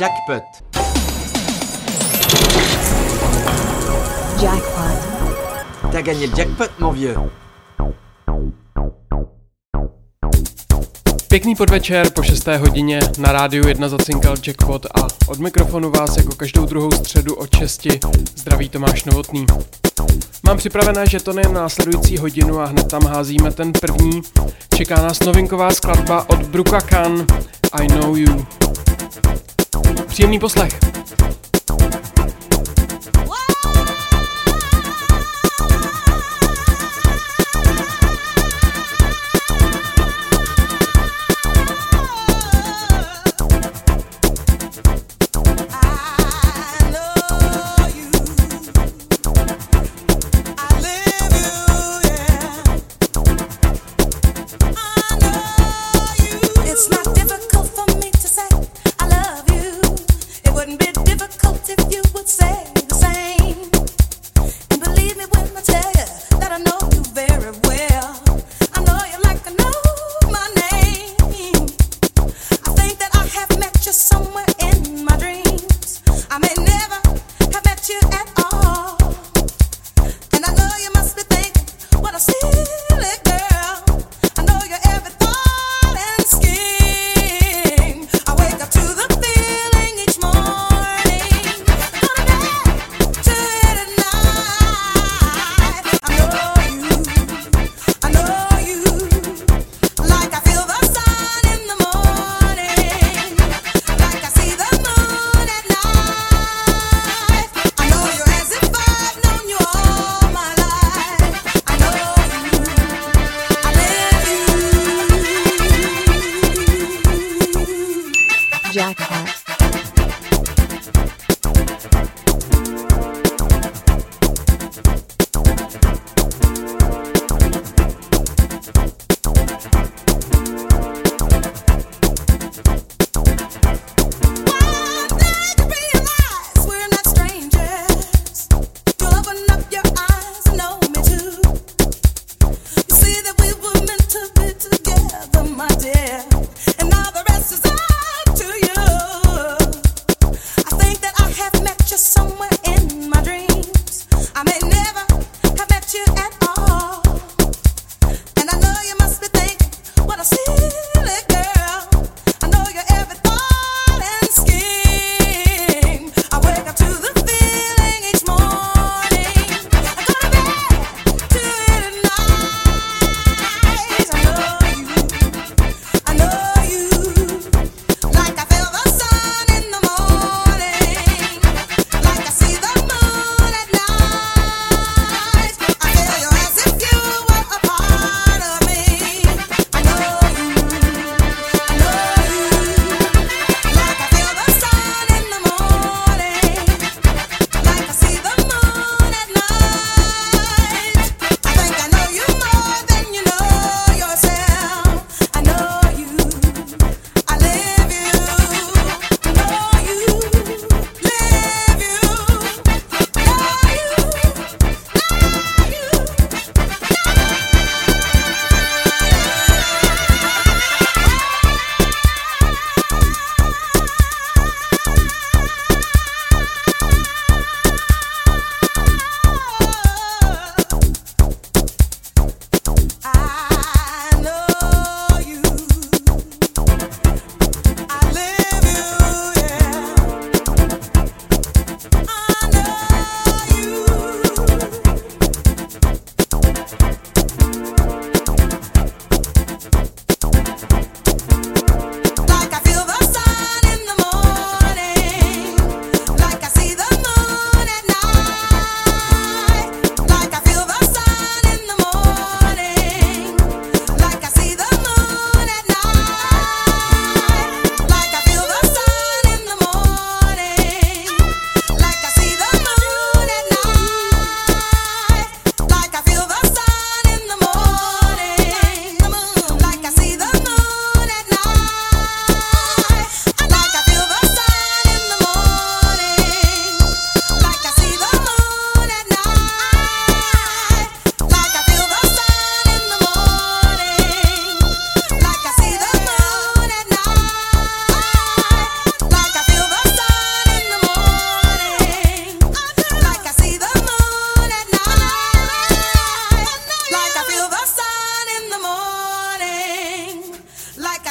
Jackpot. Jackpot. T'as gagné le jackpot, mon vieux. Pěkný podvečer po 6. hodině na rádiu 1 zacinkal Jackpot a od mikrofonu vás jako každou druhou středu od 6 zdraví Tomáš Novotný. Mám připravené žetony na následující hodinu a hned tam házíme ten první. Čeká nás novinková skladba od Bruka Khan I Know You. Příjemný poslech. It's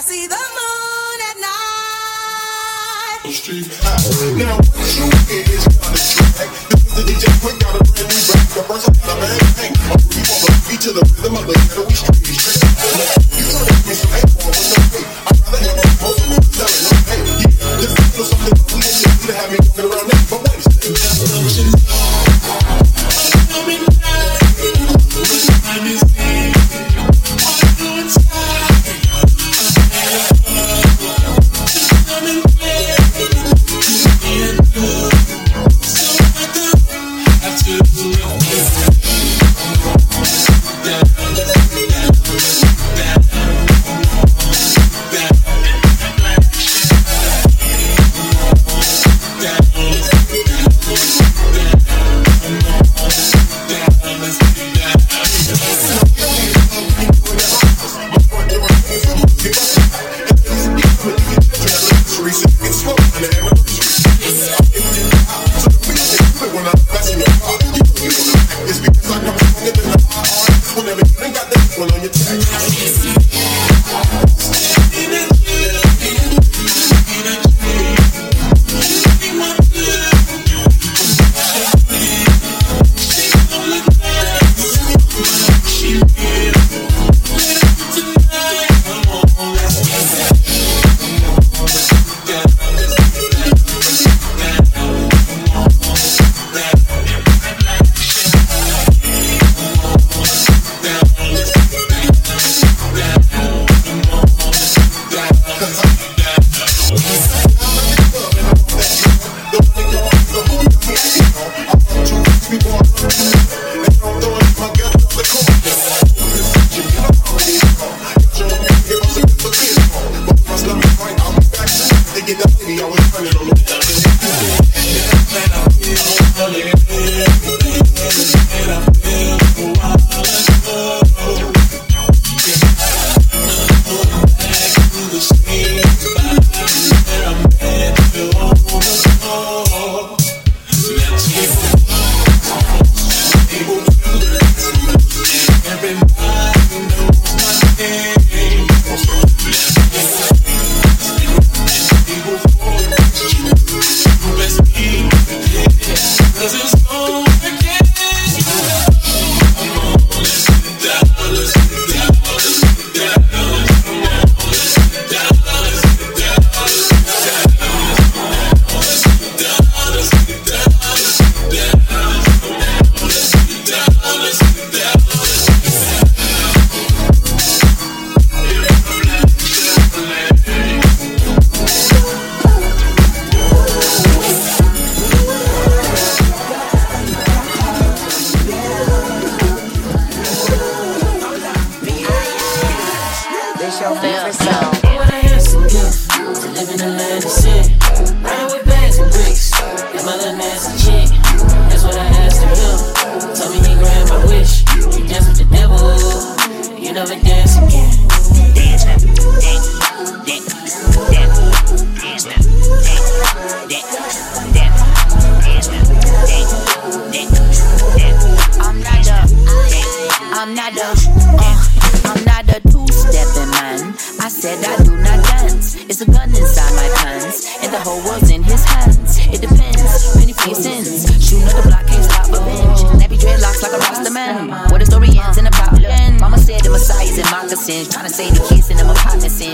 see the moon at night. Now, what you get is not a track. This is the DJ Quick got a brand new rap. The first I got a bang bang. I'm really on the beat to the rhythm of the ghetto. We straight. You trying to some hate with hate. I'd rather this something we didn't to have me around. But wait a second.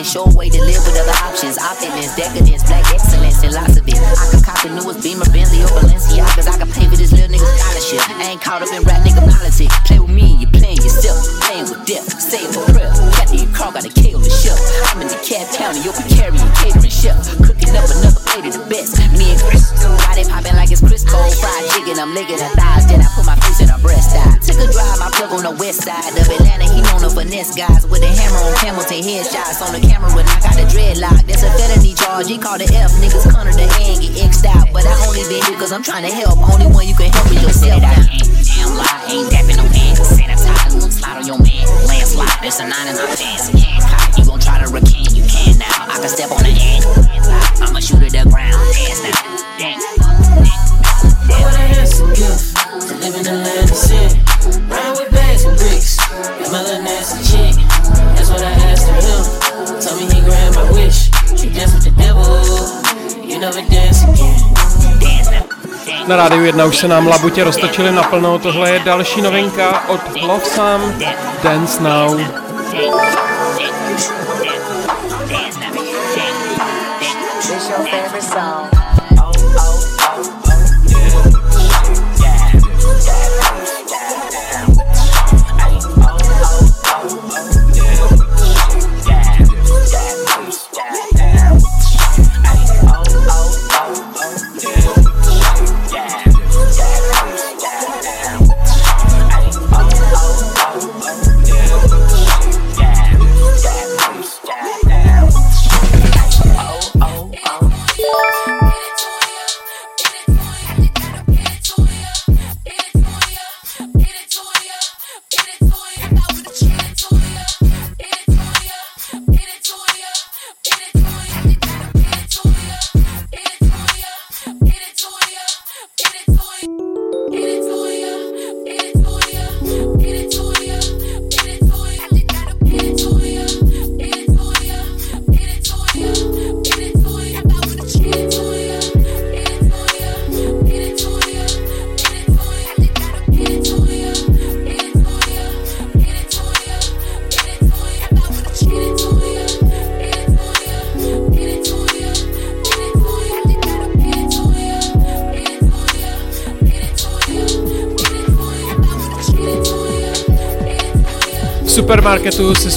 Show a way to live with other options. Opulence, decadence, black excellence, and lots of it. I could cop the newest Beamer, Bentley, or Balenciagas. I could pay for this little nigga scholarship. I ain't caught up in rap nigga politics. Play with me, you playing yourself. Playing with death, save for prayer. Captain your car, gotta kill the ship. I'm in the cab town, and you're carrying catering chef. Cooking up another plate of the best. Me and Chris, why they popping like it's Crisco? Fried chicken, I'm licking her thighs. Then I put my face in her breast. I took a drive, my plug on the west side of Atlanta. He known to finesse guys with a hammer on Hamilton headshots on the camera when I got a dreadlock. That's a felony charge. He called it F. Niggas corner the hand, get X'd out. But I only been here cause I'm trying to help. Only one you can help is yourself. Said damn lie, ain't dapping no man. Sanitize, won't slide on your man. Landslide, there's a nine in my pants. Can't cop, you gon' try to recant, you can now. I can step on the end, I'ma shoot at the ground. Dance now, dance, dance, What I had some gift to live in the land Na rádiu 1 už se nám labutě roztočili naplno, tohle je další novinka od Love Sam, Dance Now. Song?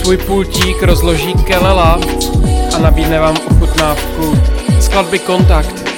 Svůj pultík rozloží Kelela a nabídne vám ochutnávku skladby Kontakt.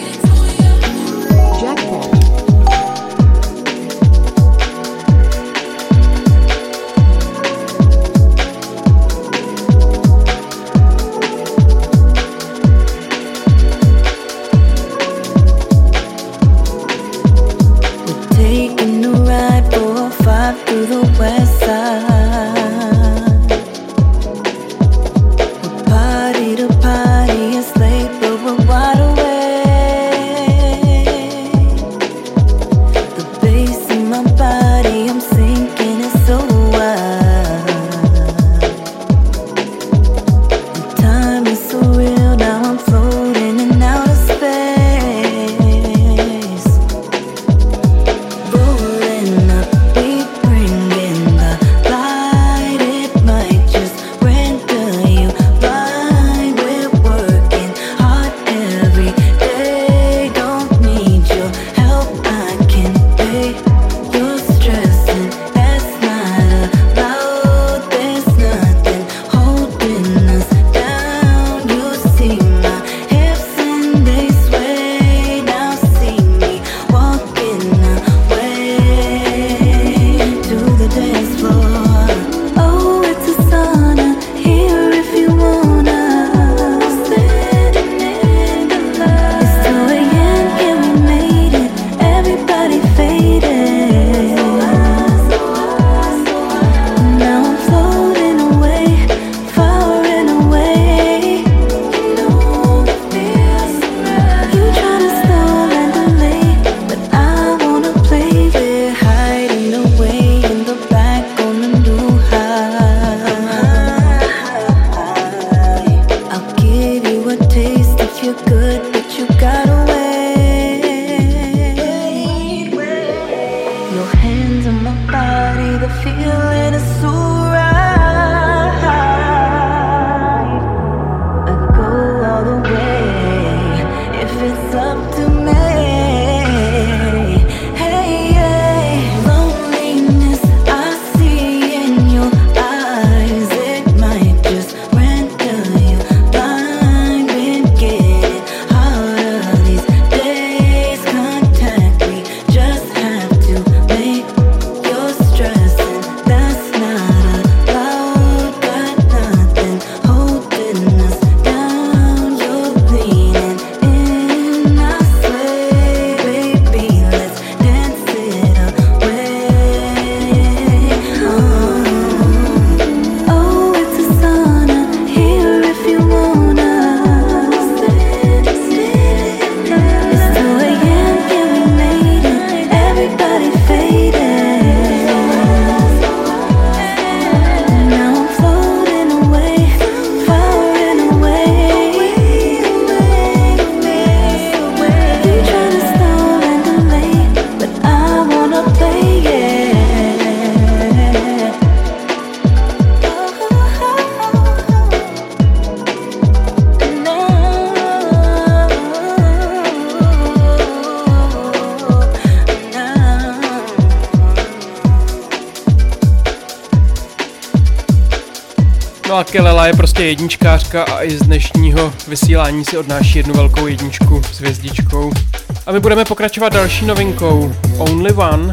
you good. Je jedničkářka a i z dnešního vysílání si odnáší jednu velkou jedničku s hvězdičkou. A my budeme pokračovat další novinkou Only One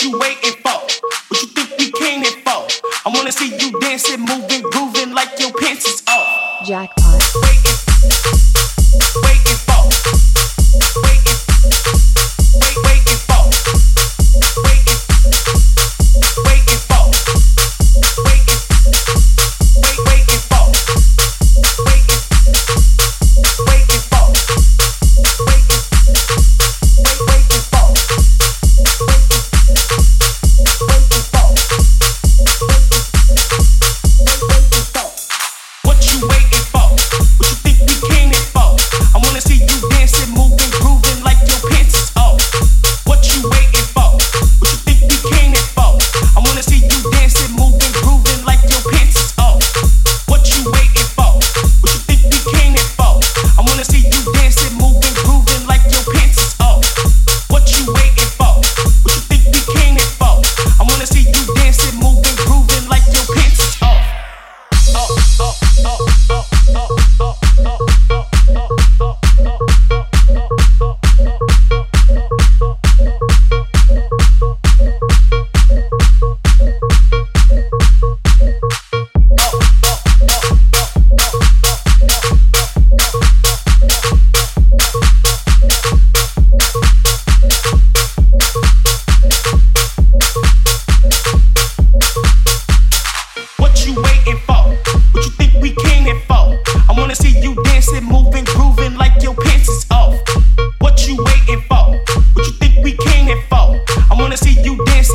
What you waiting for? What you think you came here for? I wanna see you dancing, moving, grooving like your pants is off. Jackpot.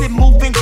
it moving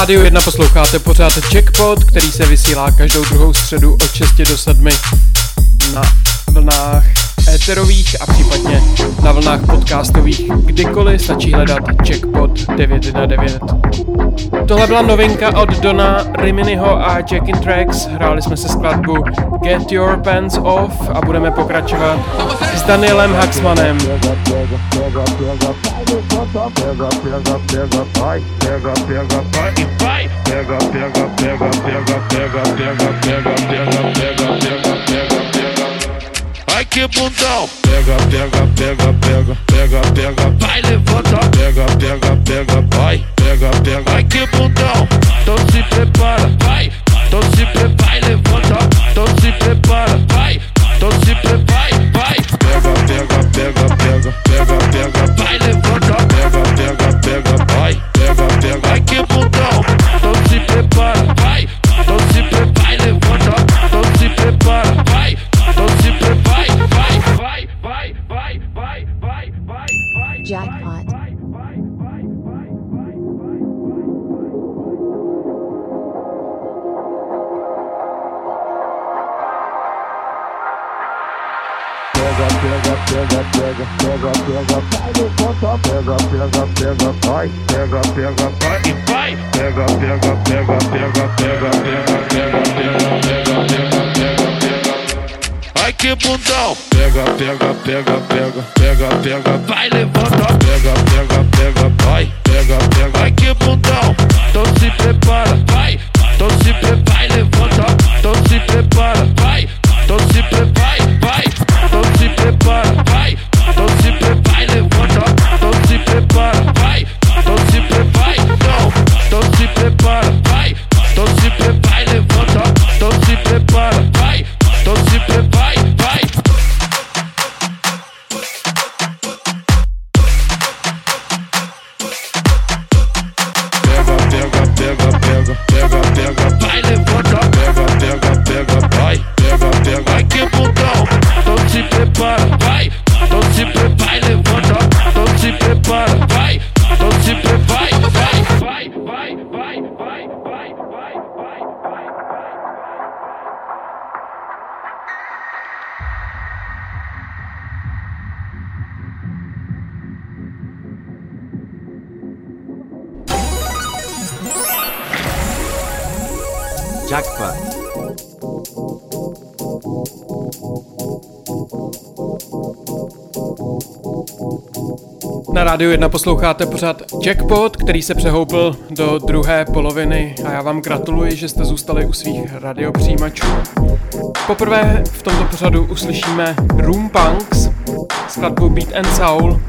Rádiu 1 posloucháte pořád Jackpot, který se vysílá každou druhou středu od 6 do 7 na vlnách éterových a případně na vlnách podcastových. Kdykoliv stačí hledat Jackpot 919. Tohle byla novinka od Dona Riminiho a Jack Tracks. Hráli jsme se skladbu Get Your Pants Off a budeme pokračovat s Danielem Haxmanem. Pega, pega, pega, pega, pega, pega, pega, pega, pega, pega, pega, pega, Ai que bundão. Pega, pega, pega, pega, pega, pega. Vai levanta. Pega, pega, pega, vai. Pega, pega. Ai que bundão. Então se prepara, vai. Então se prepara, levanta. Então se prepara, vai. Então se prepara, vai. Pega, pega, pega, pega, pega, pega. Pega, pega, pega, pega, pega, vai levanta, pega, pega, pega, vai, pega, pega, vai e vai, pega, pega, pega, pega, pega, pega, pega, pega, pega, pega, pega, pega. Ai que bundão, pega, pega, pega, pega, pega, pega, vai levanta, pega, pega, pega, vai, pega, pega, ai que bundão, então se prepara, vai, então se prepara, levanta, então se prepara, vai, então se prepara, então se prepara, vai, rádiu 1 posloucháte pořád Jackpot, který se přehoupil do druhé poloviny a já vám gratuluji, že jste zůstali u svých radiopřijímačů. Poprvé v tomto pořadu uslyšíme Room Punks, skladbu Beat and Soul.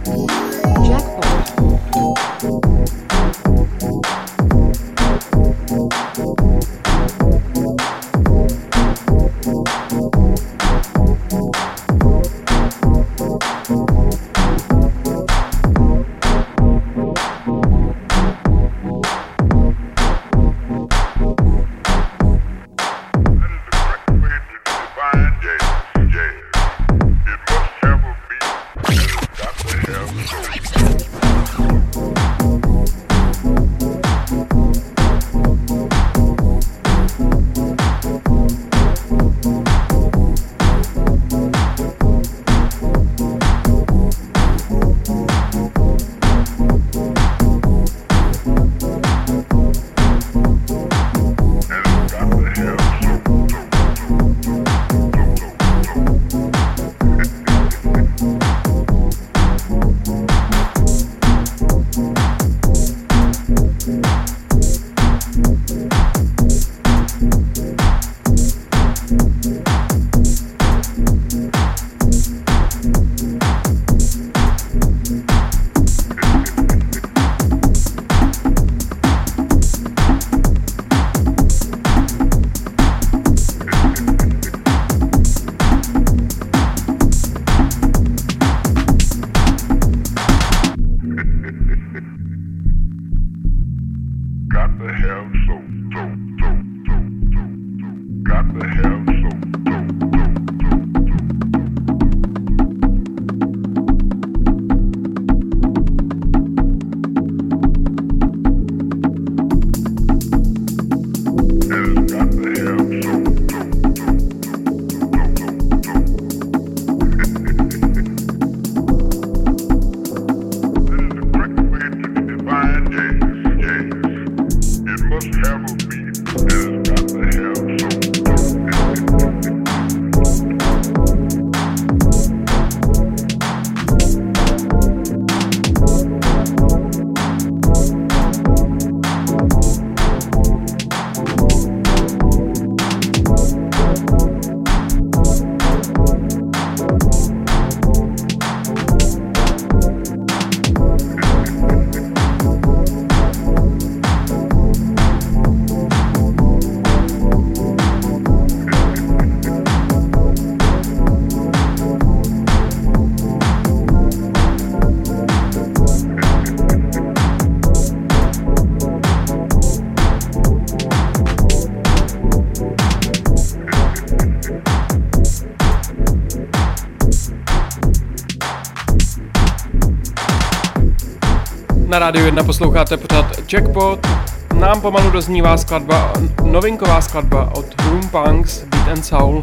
Na rádiu 1 posloucháte pořád Jackpot. Nám pomalu doznívá skladba, novinková skladba od Room Punks, Beat and Soul.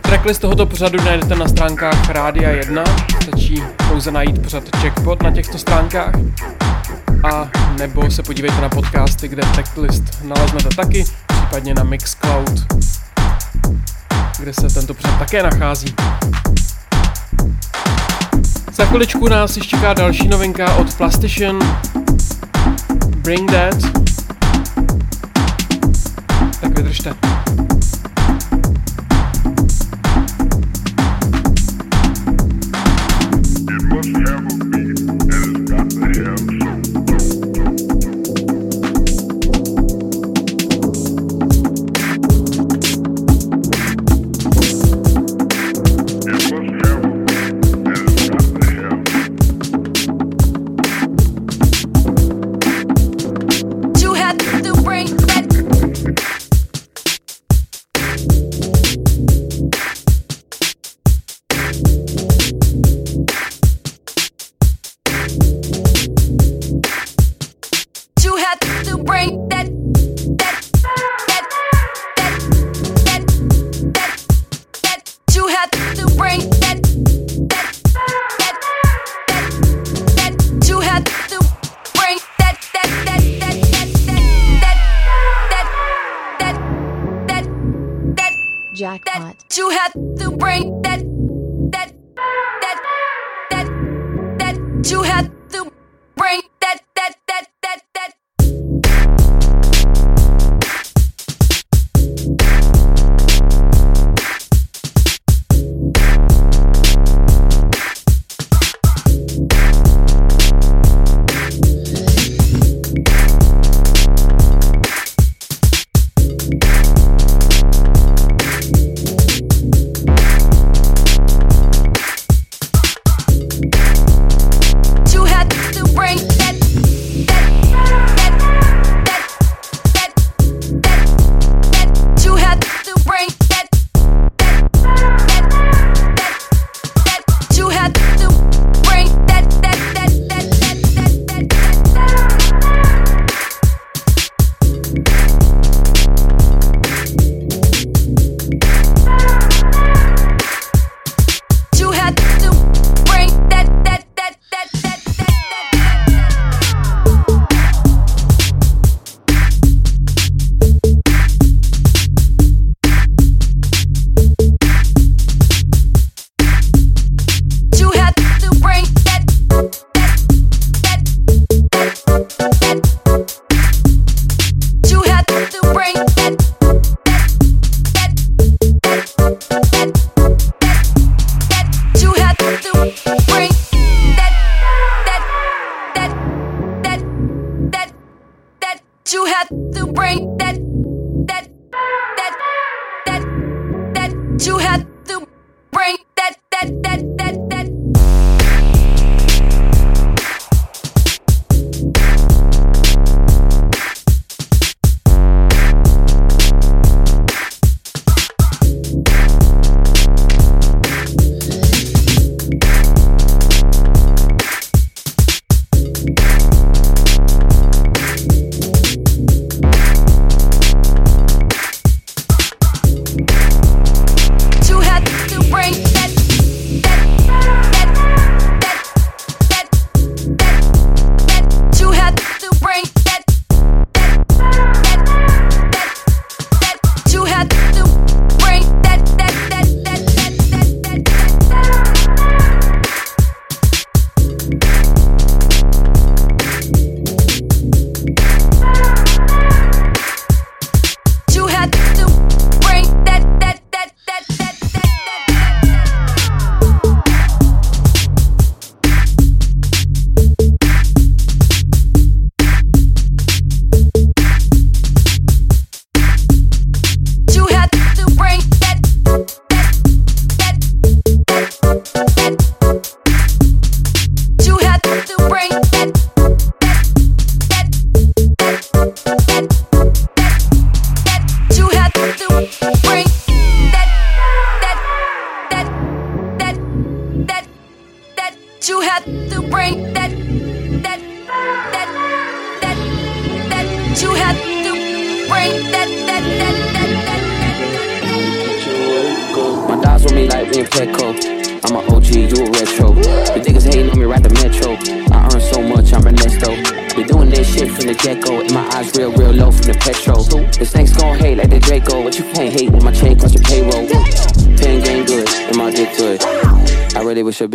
Tracklist tohoto pořadu najdete na stránkách Rádia 1, stačí pouze najít pořad Jackpot na těchto stránkách a nebo se podívejte na podcasty, kde tracklist naleznete taky, případně na Mixcloud, kde se tento pořad také nachází. Za chviličku nás ještě čeká další novinka od Plastician Bring That. Tak vydržte.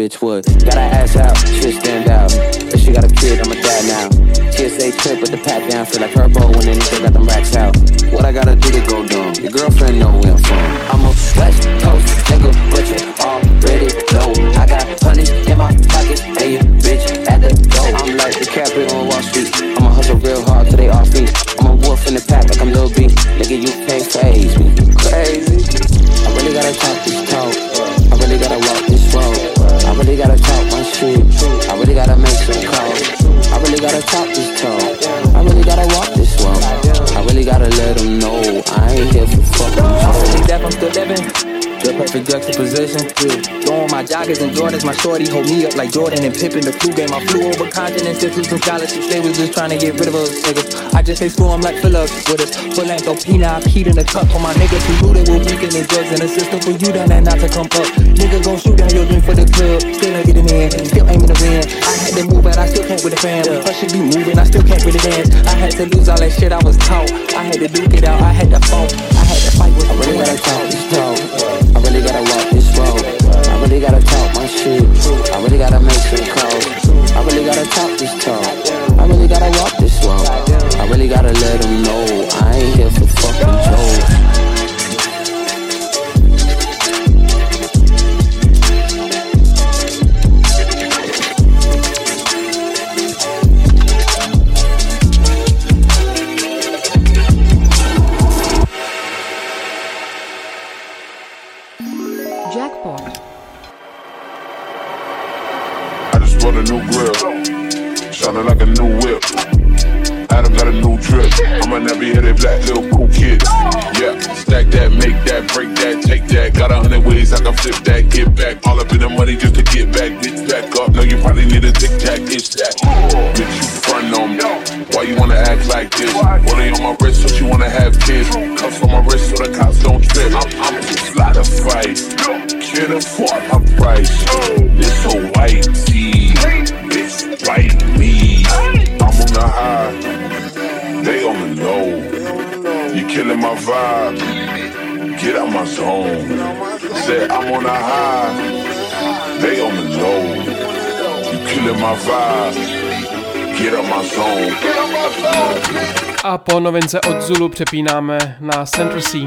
Bitch would. Got her ass out, shit stand out. If she got a kid, I'm a dad now. TSA trip with the pat down, feel like Herbo juxtaposition. Throwing my joggers and Jordans, my shorty hold me up like Jordan and Pippen. The flu game, I flew over continents into some scholarships. They was just trying to get rid of us niggas. I just say screw 'em like Phillips with us. Full length of peanut, Pete in the cup for my niggas who they were weakening the drugs in the system for you down there not to come up. Nigga gon' shoot down your dream for the club. Still ain't getting in, still aiming to win. I had to move, but I still can't with the fam. I should be moving, I still can't really dance. I had to lose all that shit I was taught. I had to duke it out, I had to fall. I had to fight with I really gotta talk this talk. Gotta talk my shit. I really gotta make some calls. I really gotta talk this talk. I really gotta walk this walk. I really gotta let them know I ain't here for fucking jokes. I can flip that, get back. All up in the money just to get back, bitch back up. No, you probably need a tic tac, itch that. Bitch, you front on me. Why you wanna act like this? Money on my wrist, so you wanna have kids. Cuffs on my wrist, so the cops don't trip. I'm, I'm too fly to fight. Can't afford my price. This so white tee, bitch, bite me. I'm on the high, they on the low. You killing my vibe, get out my zone. Said I'm on the high, they on the low. You killing my vibe, get out my zone. A po novince od Zulu přepínáme na Center C.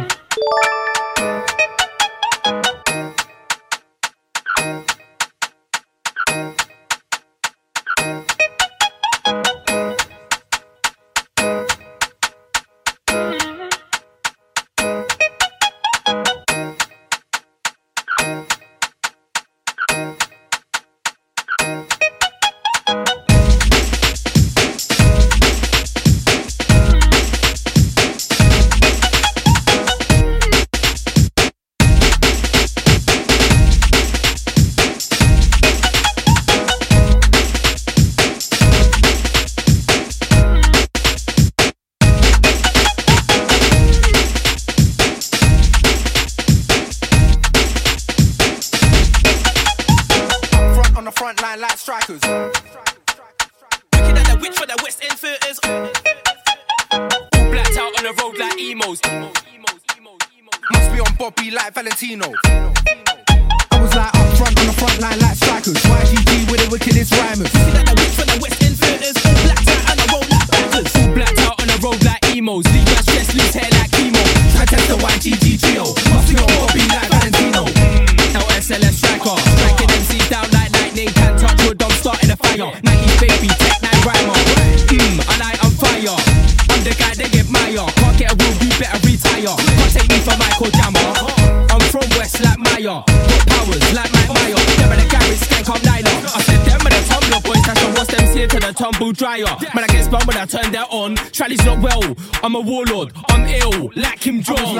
tumble dryer. Man, I get spun when I turn that on. Charlie's not well. I'm a warlord. I'm ill, like Kim Jong.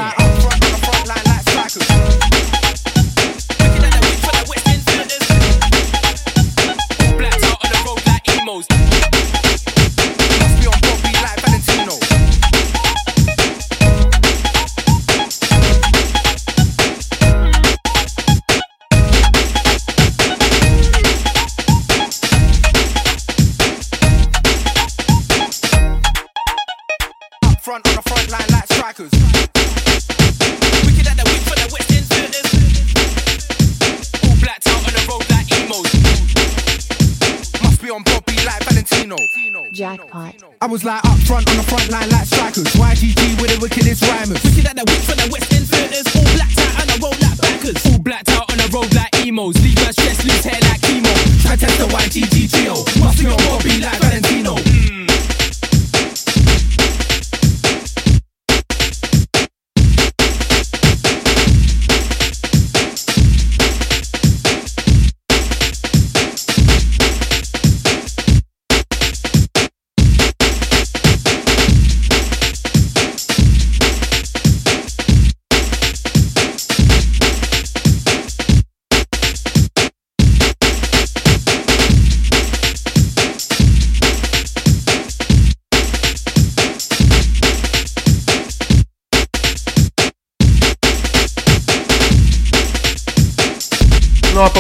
Jackpot. I was like up front on the front line like strikers. YGG with the wickedest rhymers. Wicked at the witch for the West End filters. All blacked out on the road like backers. All blacked out on the road like emos. Leave my stress, loose hair like chemo. Try test the YGG trio. Must be on Bobby like Valentino. Mm.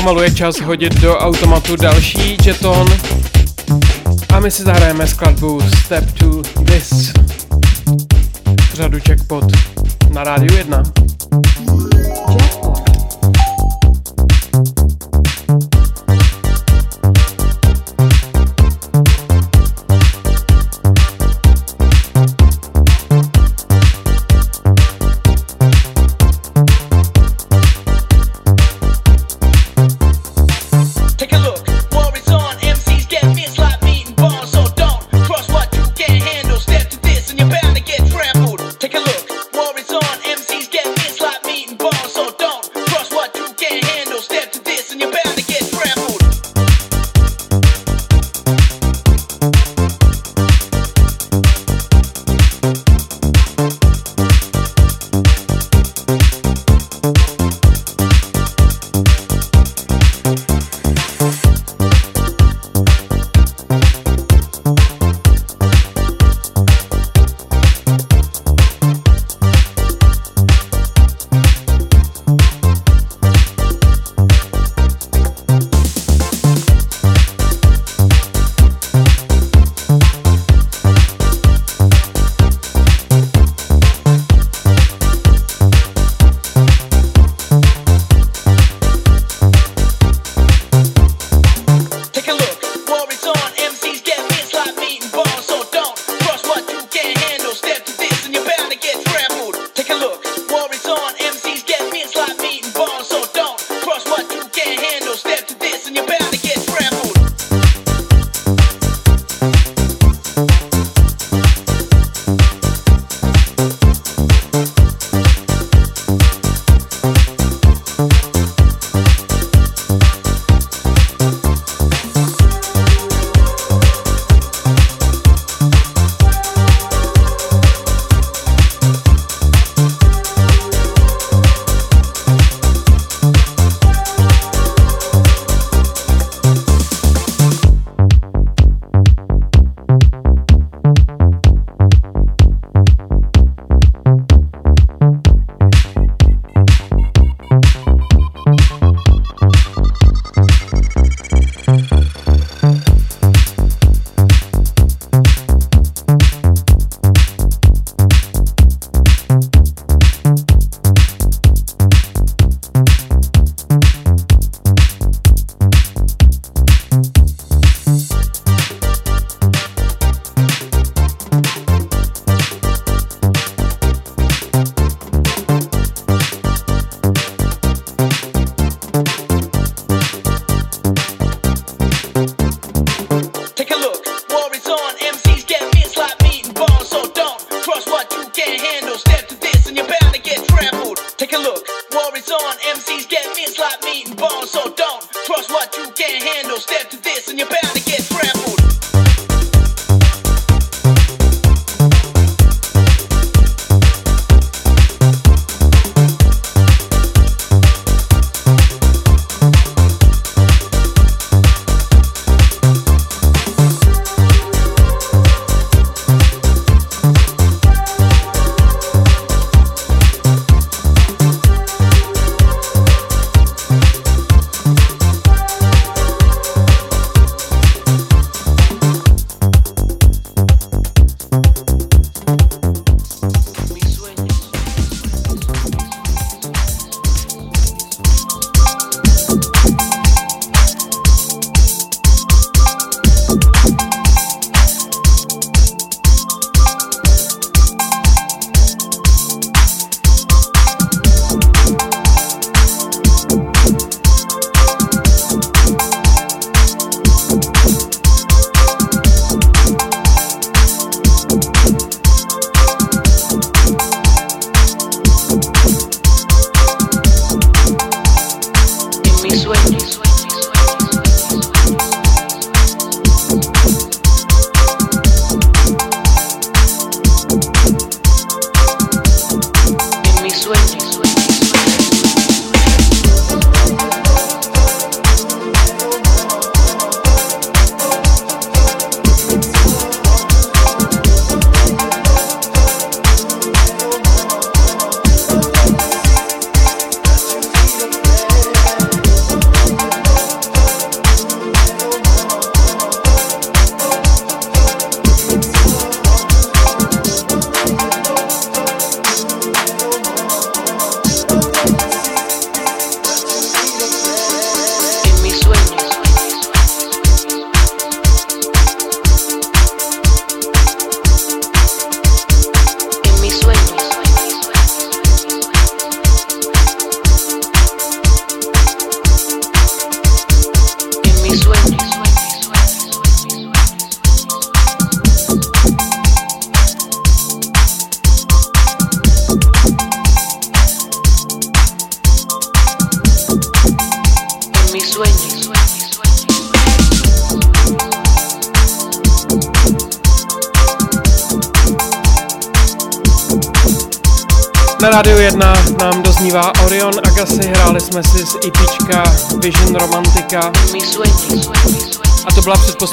Pomalu je čas hodit do automatu další jeton. A my si zahrajeme skladbu Step to This. Řadu Jackpot na rádiu 1. Take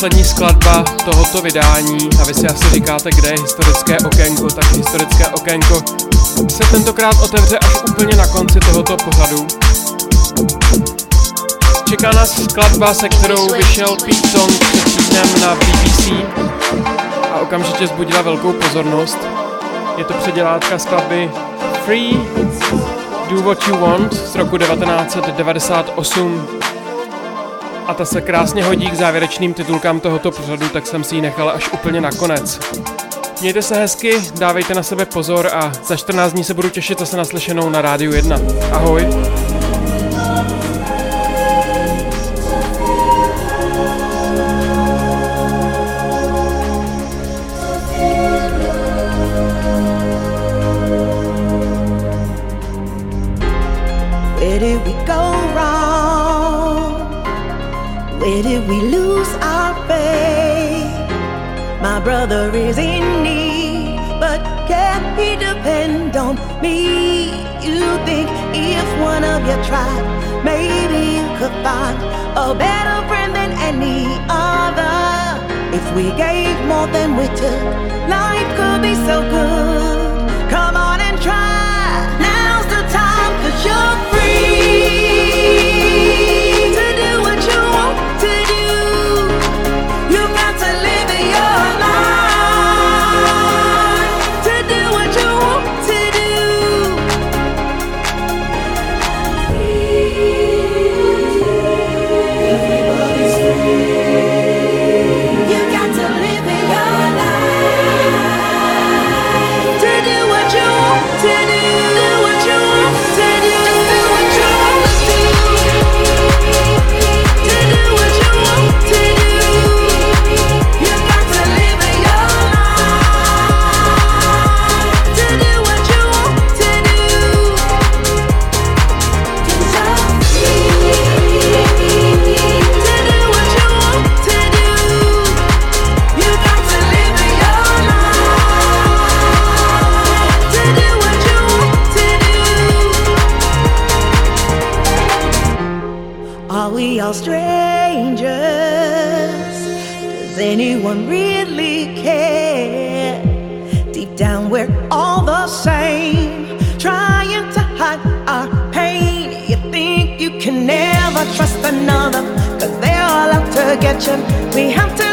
předposlední skladba tohoto vydání a vy si asi říkáte, kde je historické okénko, tak historické okénko se tentokrát otevře až úplně na konci tohoto pořadu. Čeká nás skladba, se kterou vyšel Pete Tong před týdnem na BBC a okamžitě zbudila velkou pozornost. Je to předělátka skladby Free Do What You Want z roku 1998 a ta se krásně hodí k závěrečným titulkám tohoto pořadu, tak jsem si ji nechal až úplně nakonec. Mějte se hezky, dávejte na sebe pozor a za 14 dní se budu těšit zase naslyšenou na Rádiu 1. Ahoj! Brother is in need, but can he depend on me? You think if one of you tried, maybe you could find a better friend than any other. If we gave more than we took, life could be so good. Come on and try. Now's the time, cause you're free We have to